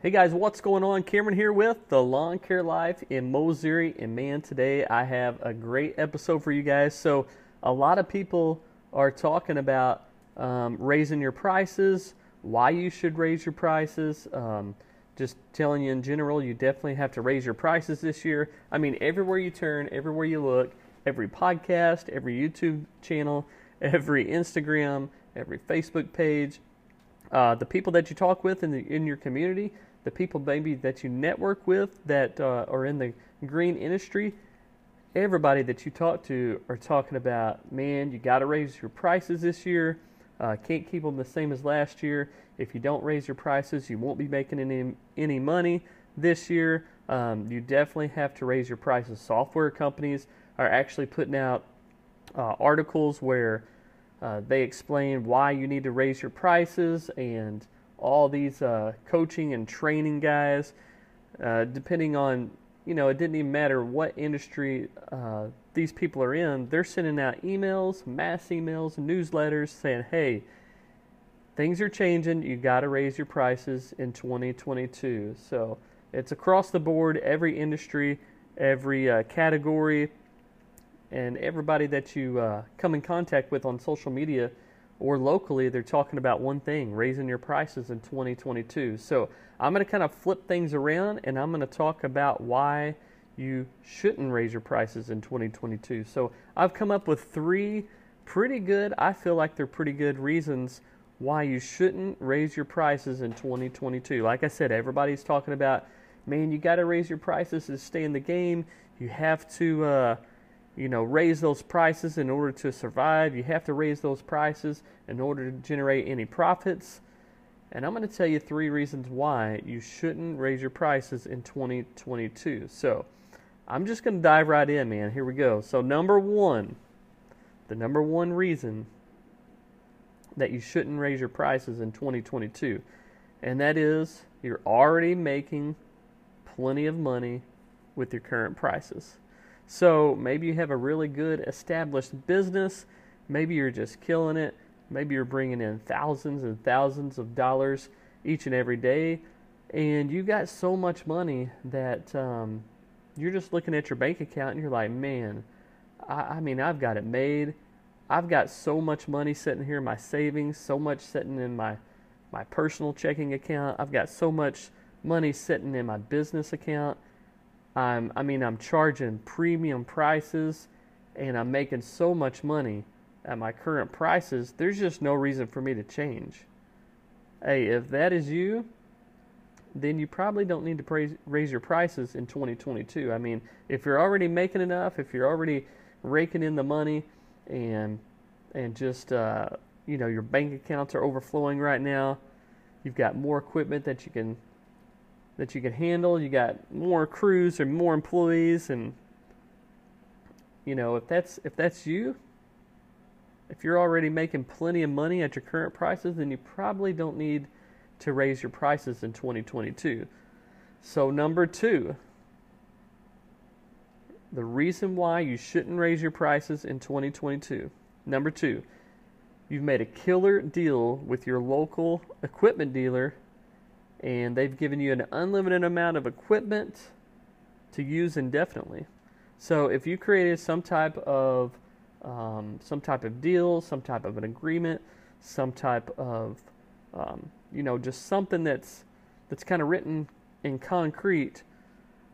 Hey guys, what's going on? Cameron here with the Lawn Care Life in Missouri. And man, today I have a great episode for you guys. So, a lot of people are talking about um, raising your prices, why you should raise your prices. Um, just telling you in general, you definitely have to raise your prices this year. I mean, everywhere you turn, everywhere you look, every podcast, every YouTube channel, every Instagram, every Facebook page, uh, the people that you talk with in the in your community, the people maybe that you network with that uh, are in the green industry, everybody that you talk to are talking about, man, you got to raise your prices this year. Uh, can't keep them the same as last year. If you don't raise your prices, you won't be making any any money this year. Um, you definitely have to raise your prices. Software companies are actually putting out uh, articles where uh, they explain why you need to raise your prices and all these uh, coaching and training guys, uh, depending on, you know, it didn't even matter what industry uh, these people are in, they're sending out emails, mass emails, newsletters saying, hey, things are changing. You got to raise your prices in 2022. So it's across the board, every industry, every uh, category, and everybody that you uh, come in contact with on social media or locally, they're talking about one thing raising your prices in 2022. So I'm going to kind of flip things around and I'm going to talk about why you shouldn't raise your prices in 2022. So I've come up with three pretty good, I feel like they're pretty good reasons why you shouldn't raise your prices in 2022. Like I said, everybody's talking about, man, you got to raise your prices to stay in the game. You have to, uh, you know, raise those prices in order to survive. You have to raise those prices in order to generate any profits. And I'm going to tell you three reasons why you shouldn't raise your prices in 2022. So I'm just going to dive right in, man. Here we go. So, number one, the number one reason that you shouldn't raise your prices in 2022, and that is you're already making plenty of money with your current prices. So maybe you have a really good established business. Maybe you're just killing it. Maybe you're bringing in thousands and thousands of dollars each and every day. And you got so much money that um, you're just looking at your bank account and you're like, man, I, I mean, I've got it made. I've got so much money sitting here in my savings, so much sitting in my my personal checking account. I've got so much money sitting in my business account I'm, I mean, I'm charging premium prices and I'm making so much money at my current prices. There's just no reason for me to change. Hey, if that is you, then you probably don't need to raise your prices in 2022. I mean, if you're already making enough, if you're already raking in the money, and and just uh, you know your bank accounts are overflowing right now, you've got more equipment that you can that you can handle. You got more crews and more employees, and you know if that's if that's you, if you're already making plenty of money at your current prices, then you probably don't need to raise your prices in 2022. So number two, the reason why you shouldn't raise your prices in 2022. Number two, you've made a killer deal with your local equipment dealer and they've given you an unlimited amount of equipment to use indefinitely. So if you created some type of um, some type of deal, some type of an agreement, some type of um, you know just something that's that's kind of written in concrete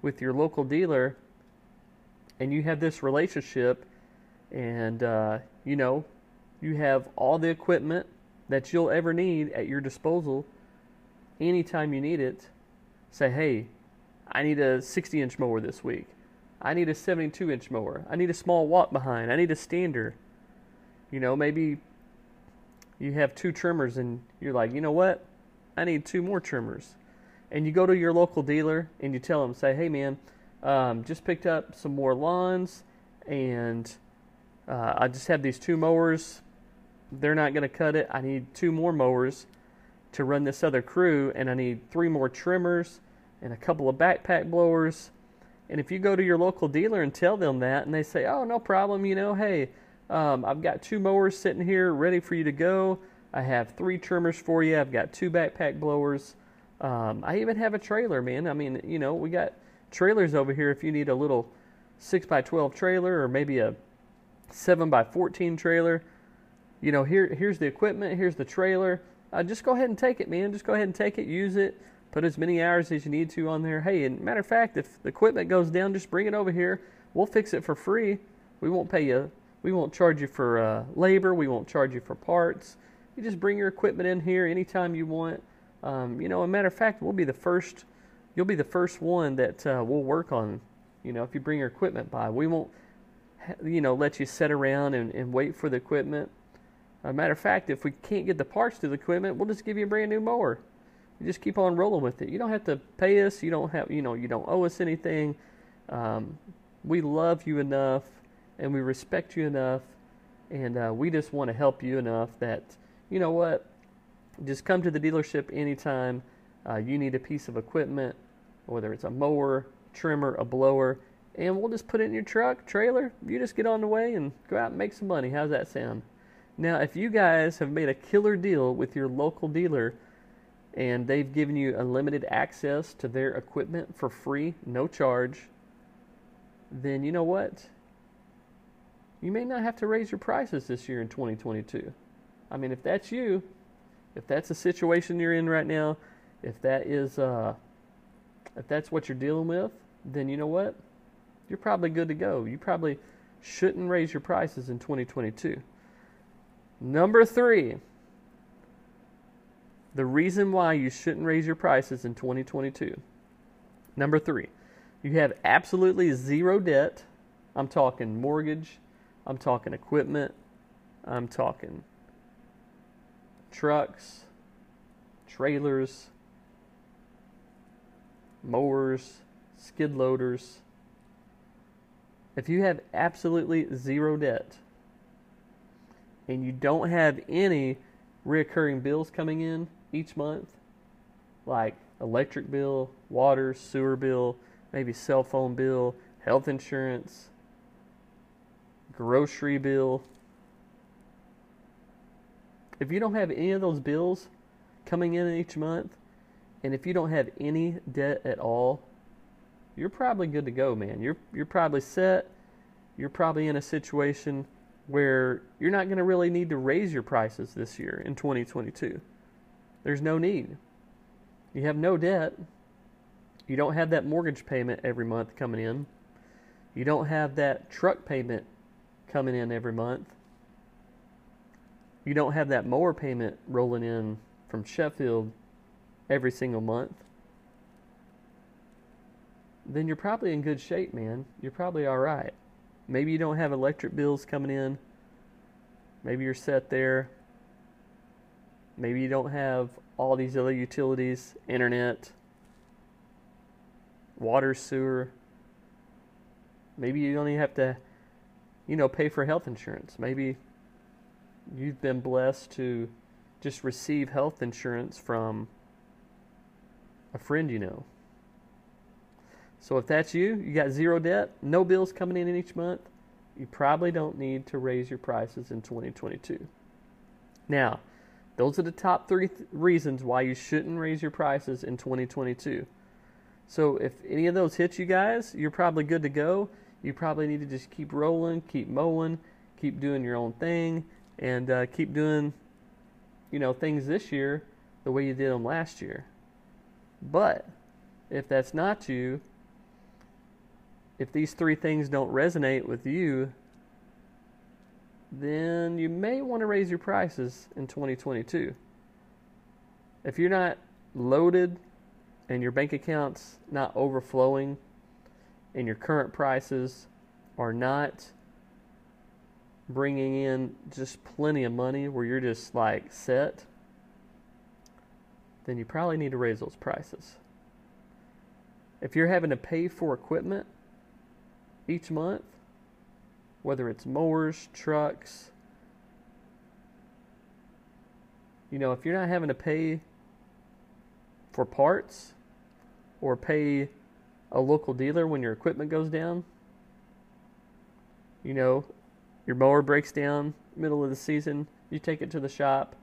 with your local dealer, and you have this relationship, and uh, you know you have all the equipment that you'll ever need at your disposal anytime you need it, say, hey, I need a 60 inch mower this week. I need a 72 inch mower. I need a small walk behind. I need a stander. You know, maybe you have two trimmers and you're like, you know what? I need two more trimmers. And you go to your local dealer and you tell them, say, hey man, um, just picked up some more lawns and uh, I just have these two mowers. They're not going to cut it. I need two more mowers to run this other crew, and I need three more trimmers and a couple of backpack blowers. And if you go to your local dealer and tell them that, and they say, "Oh, no problem," you know, hey, um, I've got two mowers sitting here ready for you to go. I have three trimmers for you. I've got two backpack blowers. Um, I even have a trailer, man. I mean, you know, we got trailers over here if you need a little 6 by 12 trailer or maybe a 7 by 14 trailer. You know, here here's the equipment, here's the trailer. Uh, just go ahead and take it, man. Just go ahead and take it, use it, put as many hours as you need to on there. Hey, and matter of fact, if the equipment goes down, just bring it over here. We'll fix it for free. We won't pay you. We won't charge you for uh, labor. We won't charge you for parts. You just bring your equipment in here anytime you want. Um, you know, a matter of fact, we'll be the first. You'll be the first one that uh, we'll work on. You know, if you bring your equipment by, we won't, you know, let you sit around and, and wait for the equipment. A matter of fact, if we can't get the parts to the equipment, we'll just give you a brand new mower. You just keep on rolling with it. You don't have to pay us. You don't have, you know, you don't owe us anything. Um, we love you enough, and we respect you enough, and uh, we just want to help you enough that, you know what, just come to the dealership anytime uh, you need a piece of equipment, whether it's a mower, trimmer, a blower, and we'll just put it in your truck, trailer. You just get on the way and go out and make some money. How's that sound? Now, if you guys have made a killer deal with your local dealer and they've given you unlimited access to their equipment for free, no charge, then you know what? You may not have to raise your prices this year in 2022. I mean, if that's you, if that's the situation you're in right now, if that is uh, if that's what you're dealing with, then you know what? You're probably good to go. You probably shouldn't raise your prices in 2022. Number three, the reason why you shouldn't raise your prices in 2022. Number three, you have absolutely zero debt. I'm talking mortgage, I'm talking equipment, I'm talking trucks, trailers, mowers, skid loaders. If you have absolutely zero debt and you don't have any reoccurring bills coming in each month, like electric bill, water, sewer bill, maybe cell phone bill, health insurance, grocery bill. If you don't have any of those bills coming in each month, and if you don't have any debt at all, you're probably good to go, man. You're you're probably set. You're probably in a situation where you're not going to really need to raise your prices this year in 2022. There's no need. You have no debt. You don't have that mortgage payment every month coming in. You don't have that truck payment coming in every month. You don't have that mower payment rolling in from Sheffield every single month. Then you're probably in good shape, man. You're probably all right. Maybe you don't have electric bills coming in. Maybe you're set there. Maybe you don't have all these other utilities, internet, water, sewer. Maybe you even have to, you know, pay for health insurance. Maybe you've been blessed to just receive health insurance from a friend you know. So if that's you, you got zero debt, no bills coming in each month, you probably don't need to raise your prices in 2022. Now, those are the top three th- reasons why you shouldn't raise your prices in 2022. So if any of those hit you guys, you're probably good to go. You probably need to just keep rolling, keep mowing, keep doing your own thing, and uh, keep doing, you know, things this year the way you did them last year. But if that's not you, if these three things don't resonate with you, then you may want to raise your prices in 2022. If you're not loaded and your bank account's not overflowing and your current prices are not bringing in just plenty of money where you're just like set, then you probably need to raise those prices. If you're having to pay for equipment each month, whether it's mowers, trucks. You know, if you're not having to pay for parts or pay a local dealer when your equipment goes down, you know, your mower breaks down middle of the season, you take it to the shop.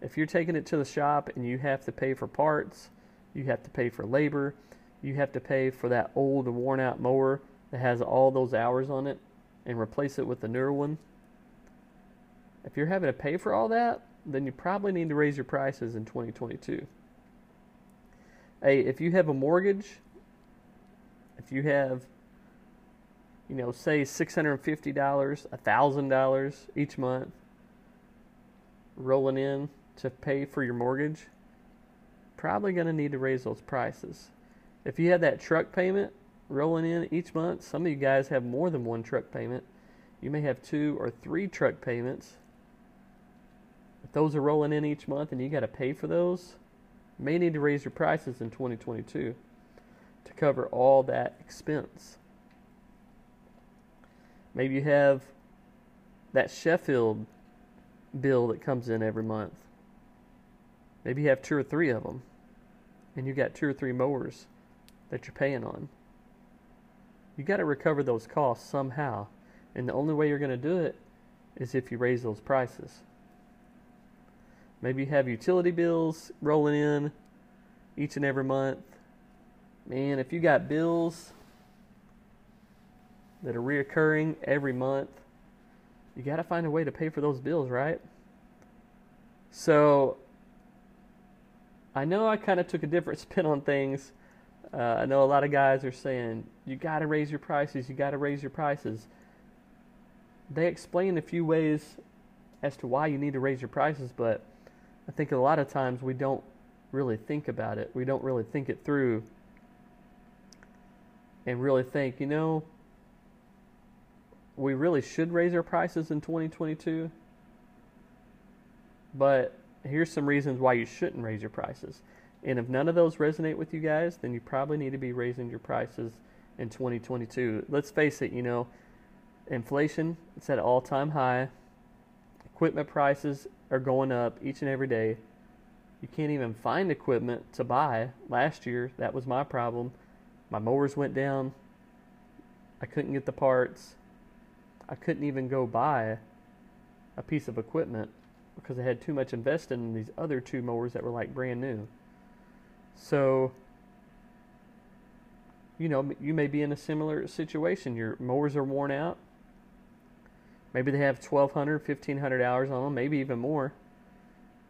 If you're taking it to the shop and you have to pay for parts You have to pay for labor. You have to pay for that old worn out mower that has all those hours on it and replace it with the newer one. If you're having to pay for all that, then you probably need to raise your prices in 2022. Hey, if you have a mortgage, if you have, you know, say $650, $1,000 each month rolling in to pay for your mortgage, probably going to need to raise those prices. If you have that truck payment rolling in each month, some of you guys have more than one truck payment. You may have two or three truck payments if those are rolling in each month and you got to pay for those, you may need to raise your prices in 2022 to cover all that expense. Maybe you have that Sheffield bill that comes in every month. Maybe you have two or three of them, and you got two or three mowers that you're paying on. You got to recover those costs somehow, and the only way you're going to do it is if you raise those prices. Maybe you have utility bills rolling in each and every month. Man, if you got bills that are reoccurring every month, you got to find a way to pay for those bills, right? So, I know I kind of took a different spin on things. Uh, I know a lot of guys are saying, you got to raise your prices, you got to raise your prices. They explain a few ways as to why you need to raise your prices, but I think a lot of times we don't really think about it. We don't really think it through and really think, you know, we really should raise our prices in 2022. But here's some reasons why you shouldn't raise your prices. And if none of those resonate with you guys, then you probably need to be raising your prices in 2022. Let's face it, you know, inflation it's at an all-time high. Equipment prices are going up each and every day. You can't even find equipment to buy. Last year, that was my problem. My mowers went down. I couldn't get the parts. I couldn't even go buy a piece of equipment because I had too much invested in these other two mowers that were like brand new. So, you know, you may be in a similar situation. Your mowers are worn out. Maybe they have 1,200, 1,500 hours on them, maybe even more.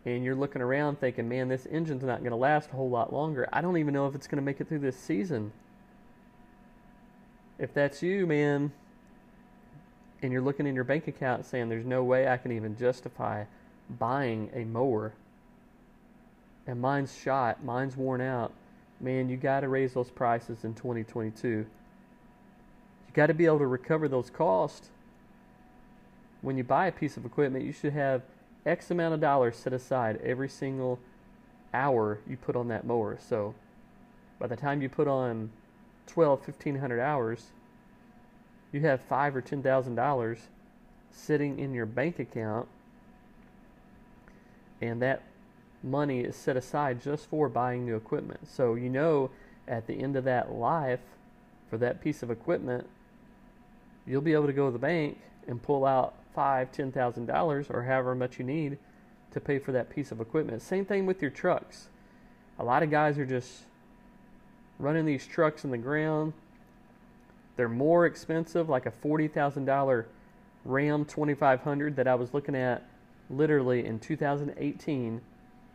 And you're looking around thinking, man, this engine's not going to last a whole lot longer. I don't even know if it's going to make it through this season. If that's you, man, and you're looking in your bank account saying, there's no way I can even justify buying a mower, and mine's shot, mine's worn out, man, you got to raise those prices in 2022. You got to be able to recover those costs when you buy a piece of equipment, you should have X amount of dollars set aside every single hour you put on that mower. So by the time you put on 12, 1500 hours, you have five or ten thousand dollars sitting in your bank account, and that money is set aside just for buying new equipment. So you know at the end of that life for that piece of equipment, you'll be able to go to the bank and pull out five, ten thousand dollars, or however much you need to pay for that piece of equipment. Same thing with your trucks. A lot of guys are just running these trucks in the ground. They're more expensive, like a forty thousand dollar Ram 2500 that I was looking at literally in 2018.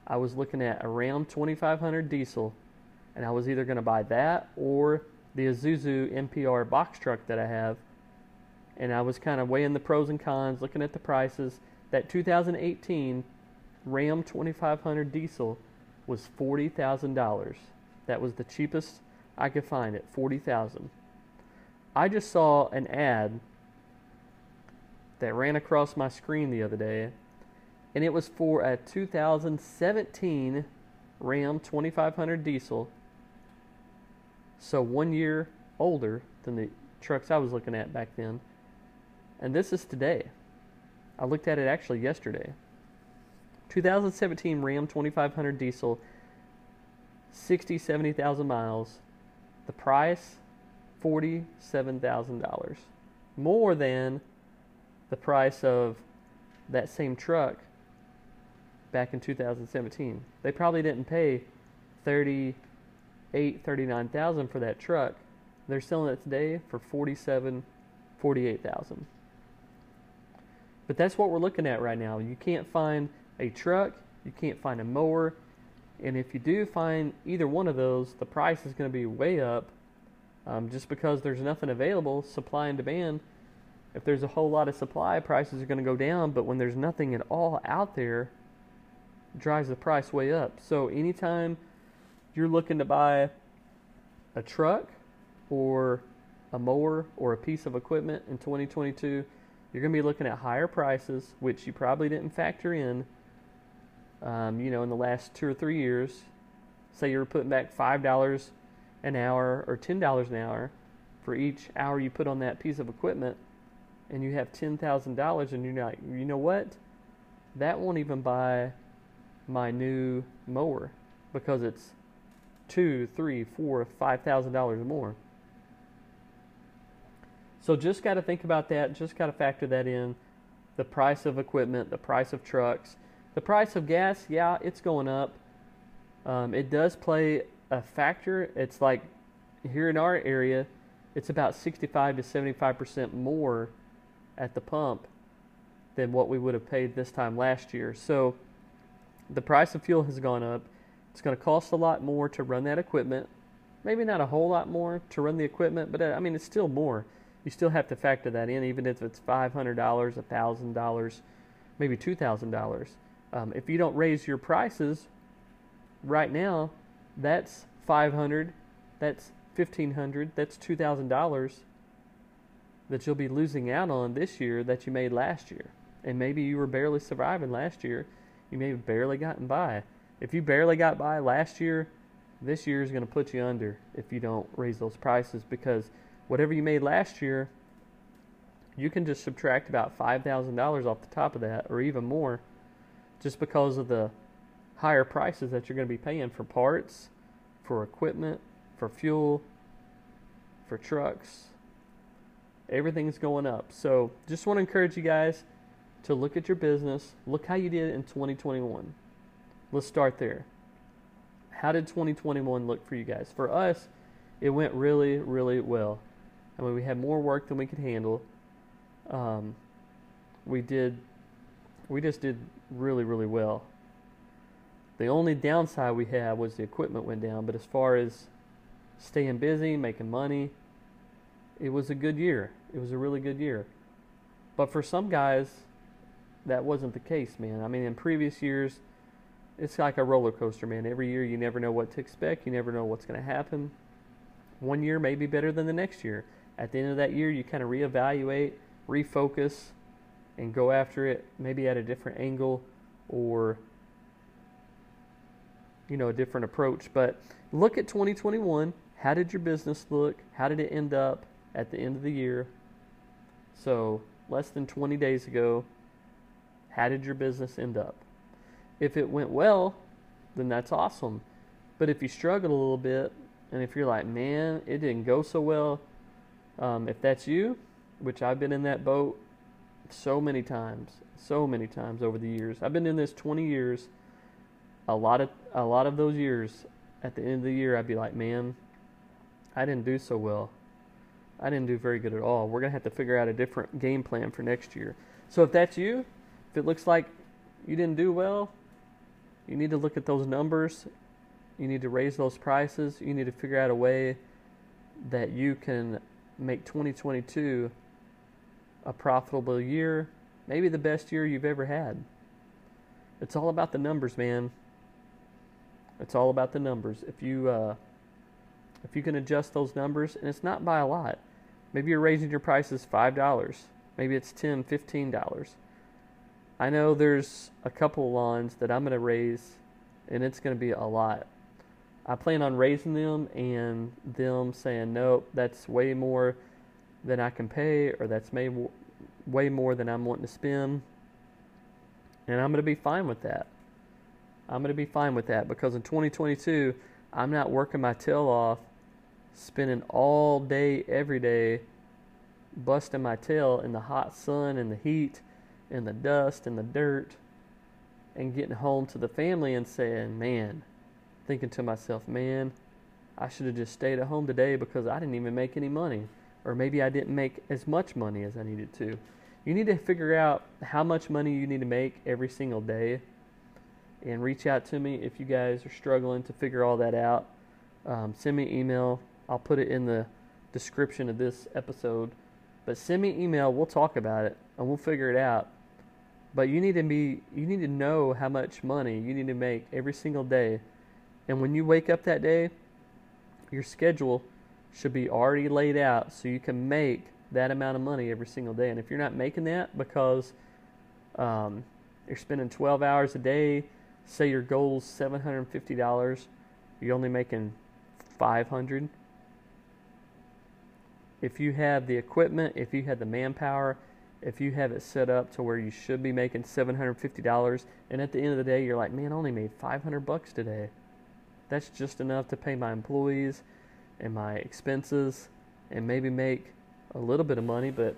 I was looking at a Ram 2500 diesel, and I was either going to buy that or the Isuzu NPR box truck that I have and I was kind of weighing the pros and cons, looking at the prices. That 2018 Ram 2500 diesel was $40,000. That was the cheapest I could find at 40,000. I just saw an ad that ran across my screen the other day and it was for a 2017 Ram 2500 diesel. So 1 year older than the trucks I was looking at back then and this is today. I looked at it actually yesterday. 2017 Ram 2500 diesel, 60, 70,000 miles. The price, $47,000. More than the price of that same truck back in 2017. They probably didn't pay 30, eight thirty nine thousand for that truck. They're selling it today for forty seven, forty eight thousand. But that's what we're looking at right now. You can't find a truck, you can't find a mower, and if you do find either one of those, the price is going to be way up um, just because there's nothing available, supply and demand. If there's a whole lot of supply, prices are going to go down, but when there's nothing at all out there, drives the price way up. So anytime you're looking to buy a truck or a mower or a piece of equipment in 2022, you're going to be looking at higher prices, which you probably didn't factor in um, you know, in the last two or three years, say you're putting back five dollars an hour or ten dollars an hour for each hour you put on that piece of equipment, and you have ten thousand dollars, and you're like, you know what? That won't even buy my new mower because it's two, three, four, five thousand dollars more. So just got to think about that. Just got to factor that in. The price of equipment, the price of trucks the price of gas, yeah, it's going up. Um, it does play a factor. It's like here in our area, it's about 65 to 75 percent more at the pump than what we would have paid this time last year. So the price of fuel has gone up. It's going to cost a lot more to run that equipment. Maybe not a whole lot more to run the equipment, but uh, I mean it's still more. You still have to factor that in, even if it's five hundred dollars, thousand dollars, maybe two thousand dollars. Um, if you don't raise your prices right now, that's 500, that's 1,500, that's $2,000 that you'll be losing out on this year that you made last year. And maybe you were barely surviving last year. You may have barely gotten by. If you barely got by last year, this year is going to put you under if you don't raise those prices because whatever you made last year, you can just subtract about $5,000 off the top of that or even more just because of the higher prices that you're going to be paying for parts, for equipment, for fuel, for trucks. Everything's going up. So, just want to encourage you guys to look at your business, look how you did in 2021. Let's start there. How did 2021 look for you guys? For us, it went really, really well. I mean, we had more work than we could handle. Um, we did we just did really, really well. The only downside we had was the equipment went down, but as far as staying busy, making money, it was a good year. It was a really good year. But for some guys, that wasn't the case, man. I mean, in previous years, it's like a roller coaster, man. Every year, you never know what to expect. You never know what's going to happen. One year may be better than the next year. At the end of that year, you kind of reevaluate, refocus, and go after it maybe at a different angle or you know a different approach but look at 2021 how did your business look how did it end up at the end of the year so less than 20 days ago how did your business end up if it went well then that's awesome but if you struggled a little bit and if you're like man it didn't go so well um, if that's you which i've been in that boat so many times, so many times over the years. I've been in this 20 years. A lot of a lot of those years, at the end of the year, I'd be like, man, I didn't do so well. I didn't do very good at all. We're gonna have to figure out a different game plan for next year. So if that's you, if it looks like you didn't do well, you need to look at those numbers. You need to raise those prices. You need to figure out a way that you can make 2022 a profitable year, maybe the best year you've ever had. It's all about the numbers, man. It's all about the numbers. If you uh, if you can adjust those numbers, and it's not by a lot. Maybe you're raising your prices five dollars. Maybe it's ten, fifteen dollars. I know there's a couple lawns that I'm going to raise, and it's going to be a lot. I plan on raising them and them saying, nope, that's way more than I can pay, or that's made way more than I'm wanting to spend. And I'm going to be fine with that. I'm going to be fine with that because in 2022, I'm not working my tail off, spending all day, every day, busting my tail in the hot sun and the heat and the dust and the dirt, and getting home to the family and saying, man, thinking to myself, man, I should have just stayed at home today because I didn't even make any money. Or maybe I didn't make as much money as I needed to. You need to figure out how much money you need to make every single day and reach out to me if you guys are struggling to figure all that out. Um, send me email. I'll put it in the description of this episode. But send me email. We'll talk about it and we'll figure it out. But you need to be you need to know how much money you need to make every single day. And when you wake up that day, your schedule should be already laid out so you can make that amount of money every single day. And if you're not making that because um, you're spending 12 hours a day, say your goal is $750, you're only making 500. If you have the equipment, if you have the manpower, if you have it set up to where you should be making $750 and at the end of the day you're like, "Man, I only made 500 bucks today." That's just enough to pay my employees and my expenses and maybe make a little bit of money, but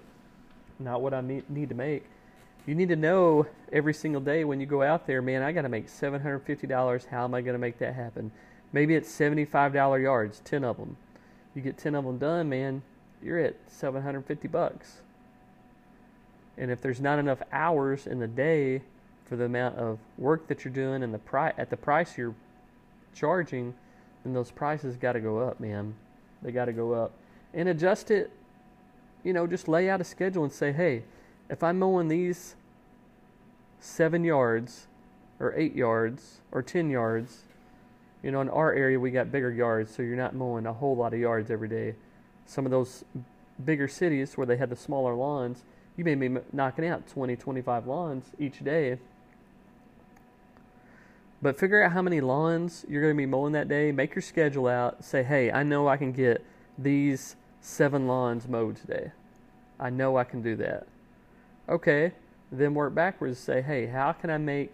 not what I need to make. You need to know every single day when you go out there, man, I got to make $750. How am I going to make that happen? Maybe it's $75 yards, 10 of them. You get 10 of them done, man, you're at 750 bucks. And if there's not enough hours in the day for the amount of work that you're doing and the pri- at the price you're charging, then those prices got to go up, man. They got to go up. And adjust it, you know, just lay out a schedule and say, hey, if I'm mowing these seven yards or eight yards or 10 yards, you know, in our area we got bigger yards, so you're not mowing a whole lot of yards every day. Some of those bigger cities where they had the smaller lawns, you may be knocking out 20, 25 lawns each day but figure out how many lawns you're going to be mowing that day. Make your schedule out. Say, hey, I know I can get these seven lawns mowed today. I know I can do that. Okay, then work backwards. Say, hey, how can I make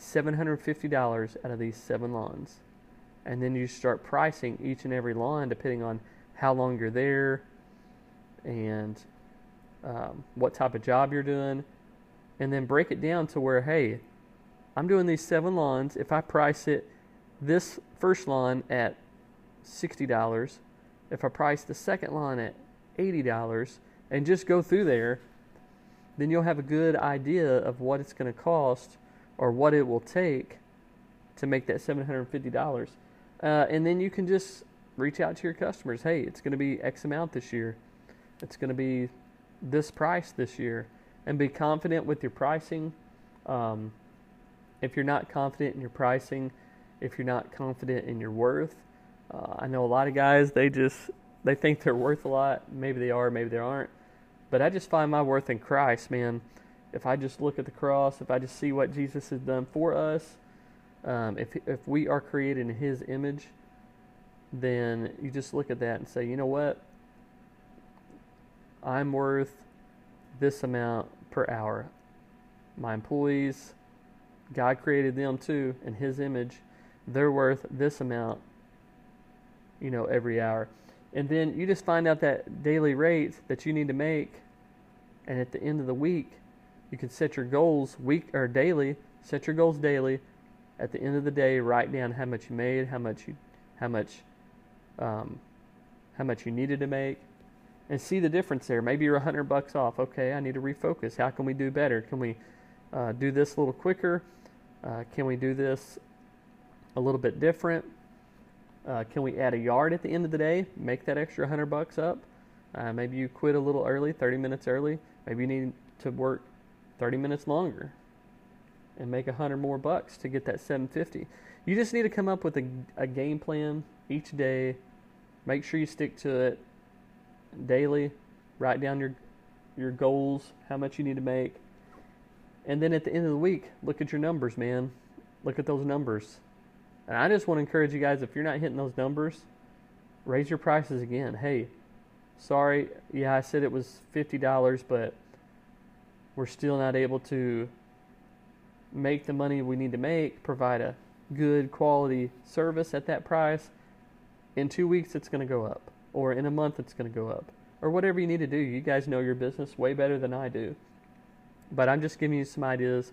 $750 out of these seven lawns? And then you start pricing each and every lawn depending on how long you're there and um, what type of job you're doing. And then break it down to where, hey, I'm doing these seven lawns. If I price it, this first lawn at $60, if I price the second lawn at $80, and just go through there, then you'll have a good idea of what it's going to cost or what it will take to make that $750. Uh, and then you can just reach out to your customers. Hey, it's going to be X amount this year. It's going to be this price this year. And be confident with your pricing. Um, if you're not confident in your pricing, if you're not confident in your worth, uh, I know a lot of guys they just they think they're worth a lot. Maybe they are, maybe they aren't. But I just find my worth in Christ, man. If I just look at the cross, if I just see what Jesus has done for us, um, if if we are created in His image, then you just look at that and say, you know what? I'm worth this amount per hour. My employees, God created them too in His image. They're worth this amount, you know, every hour. And then you just find out that daily rate that you need to make. And at the end of the week, you can set your goals week or daily. Set your goals daily. At the end of the day, write down how much you made, how much you, how much, um, how much you needed to make, and see the difference there. Maybe you're a hundred bucks off. Okay, I need to refocus. How can we do better? Can we uh, do this a little quicker? Uh, can we do this a little bit different? Uh, can we add a yard at the end of the day? Make that extra 100 bucks up. Uh, maybe you quit a little early, 30 minutes early. Maybe you need to work 30 minutes longer and make a 100 more bucks to get that 750. You just need to come up with a, a game plan each day. Make sure you stick to it daily. Write down your your goals, how much you need to make, and then at the end of the week, look at your numbers, man. Look at those numbers. And I just want to encourage you guys if you're not hitting those numbers, raise your prices again. Hey, sorry, yeah, I said it was $50, but we're still not able to make the money we need to make, provide a good quality service at that price. In two weeks, it's going to go up, or in a month, it's going to go up, or whatever you need to do. You guys know your business way better than I do. But I'm just giving you some ideas,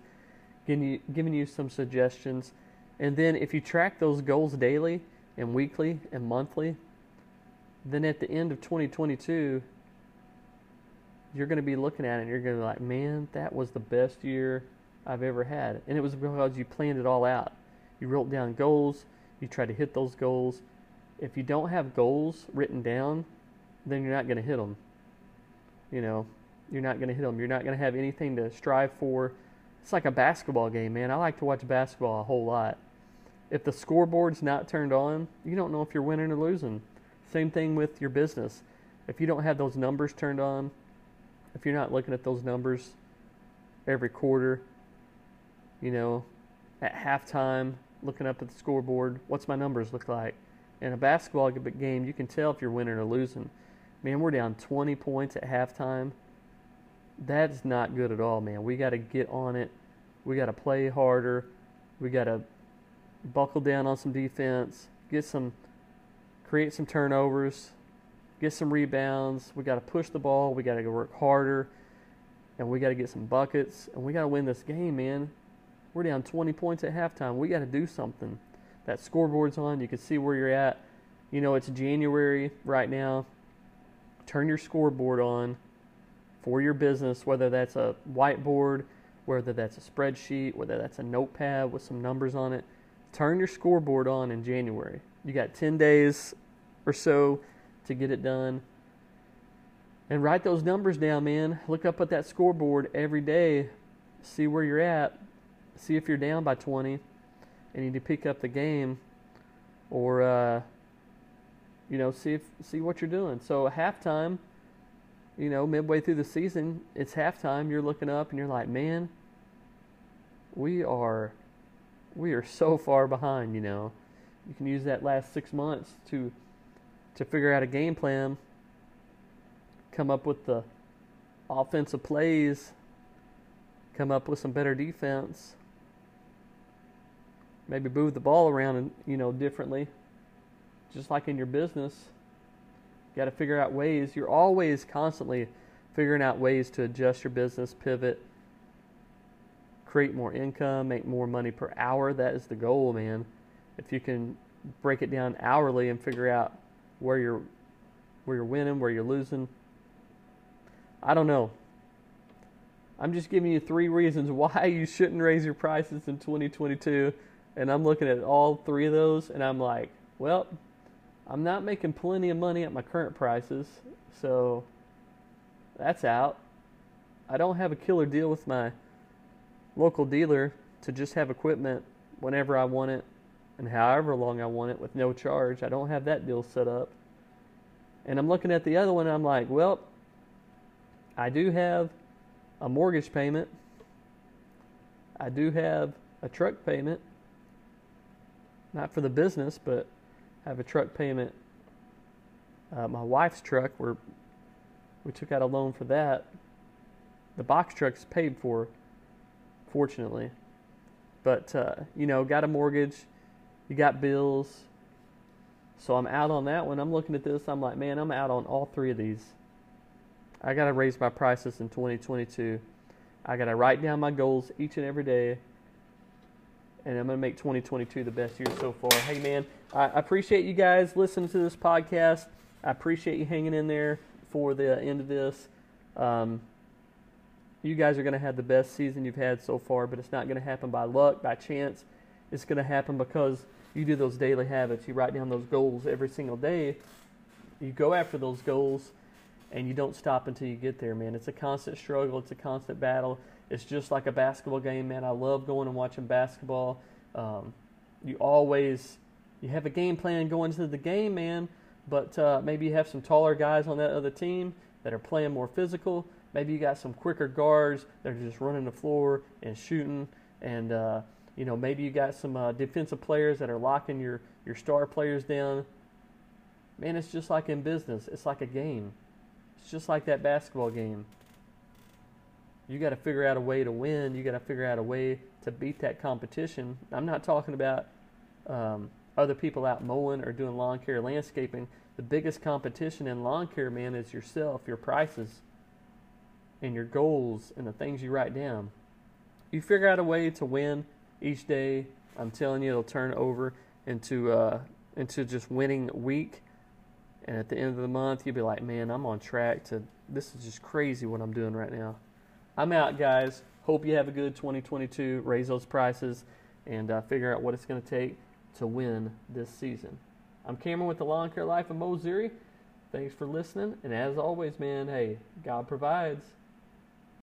giving you, giving you some suggestions. And then if you track those goals daily, and weekly and monthly, then at the end of 2022, you're going to be looking at it and you're going to be like, man, that was the best year I've ever had. And it was because you planned it all out. You wrote down goals, you tried to hit those goals. If you don't have goals written down, then you're not going to hit them. You know, you're not going to hit them. You're not going to have anything to strive for. It's like a basketball game, man. I like to watch basketball a whole lot. If the scoreboard's not turned on, you don't know if you're winning or losing. Same thing with your business. If you don't have those numbers turned on, if you're not looking at those numbers every quarter, you know, at halftime, looking up at the scoreboard, what's my numbers look like? In a basketball game, you can tell if you're winning or losing. Man, we're down 20 points at halftime. That's not good at all, man. We got to get on it. We got to play harder. We got to buckle down on some defense, get some, create some turnovers, get some rebounds. We got to push the ball. We got to work harder, and we got to get some buckets, and we got to win this game, man. We're down 20 points at halftime. We got to do something. That scoreboard's on. You can see where you're at. You know, it's January right now. Turn your scoreboard on for your business, whether that's a whiteboard, whether that's a spreadsheet, whether that's a notepad with some numbers on it. Turn your scoreboard on in January. You got 10 days or so to get it done. And write those numbers down, man. Look up at that scoreboard every day. See where you're at. See if you're down by 20 and you need to pick up the game or uh, you know, see if see what you're doing. So halftime, you know, midway through the season, it's halftime, you're looking up and you're like, "Man, we are we are so far behind, you know." You can use that last 6 months to to figure out a game plan, come up with the offensive plays, come up with some better defense, maybe move the ball around and you know differently, just like in your business. You got to figure out ways. You're always constantly figuring out ways to adjust your business, pivot, create more income, make more money per hour. That is the goal, man. If you can break it down hourly and figure out where you're where you're winning, where you're losing. I don't know. I'm just giving you three reasons why you shouldn't raise your prices in 2022. And I'm looking at all three of those and I'm like, well, I'm not making plenty of money at my current prices. So that's out. I don't have a killer deal with my local dealer to just have equipment whenever I want it and however long I want it with no charge. I don't have that deal set up. And I'm looking at the other one, I'm like, well, I do have a mortgage payment. I do have a truck payment. Not for the business, but have a truck payment. Uh, my wife's truck, where we took out a loan for that. The box truck's paid for, fortunately. But, uh, you know, got a mortgage, you got bills. So I'm out on that one. I'm looking at this. I'm like, man, I'm out on all three of these. I got to raise my prices in 2022. I got to write down my goals each and every day. And I'm going to make 2022 the best year so far. Hey, man, I appreciate you guys listening to this podcast. I appreciate you hanging in there for the end of this. Um, you guys are going to have the best season you've had so far, but it's not going to happen by luck, by chance. It's going to happen because you do those daily habits. You write down those goals every single day. You go after those goals, and you don't stop until you get there, man. It's a constant struggle. It's a constant battle. It's just like a basketball game, man. I love going and watching basketball. Um, you always you have a game plan going into the game, man. But uh, maybe you have some taller guys on that other team that are playing more physical. Maybe you got some quicker guards that are just running the floor and shooting and uh, you know, maybe you got some uh, defensive players that are locking your, your star players down. Man, it's just like in business. It's like a game. It's just like that basketball game. You got to figure out a way to win. You got to figure out a way to beat that competition. I'm not talking about um, other people out mowing or doing lawn care landscaping. The biggest competition in lawn care, man, is yourself, your prices, and your goals, and the things you write down. You figure out a way to win each day. I'm telling you, it'll turn over into uh, into just winning week. And at the end of the month, you'll be like, man, I'm on track to. This is just crazy what I'm doing right now. I'm out, guys. Hope you have a good 2022. Raise those prices and uh, figure out what it's going to take to win this season. I'm Cameron with the Lawn Care Life of Mowssouri. Thanks for listening. And as always, man, hey, God provides.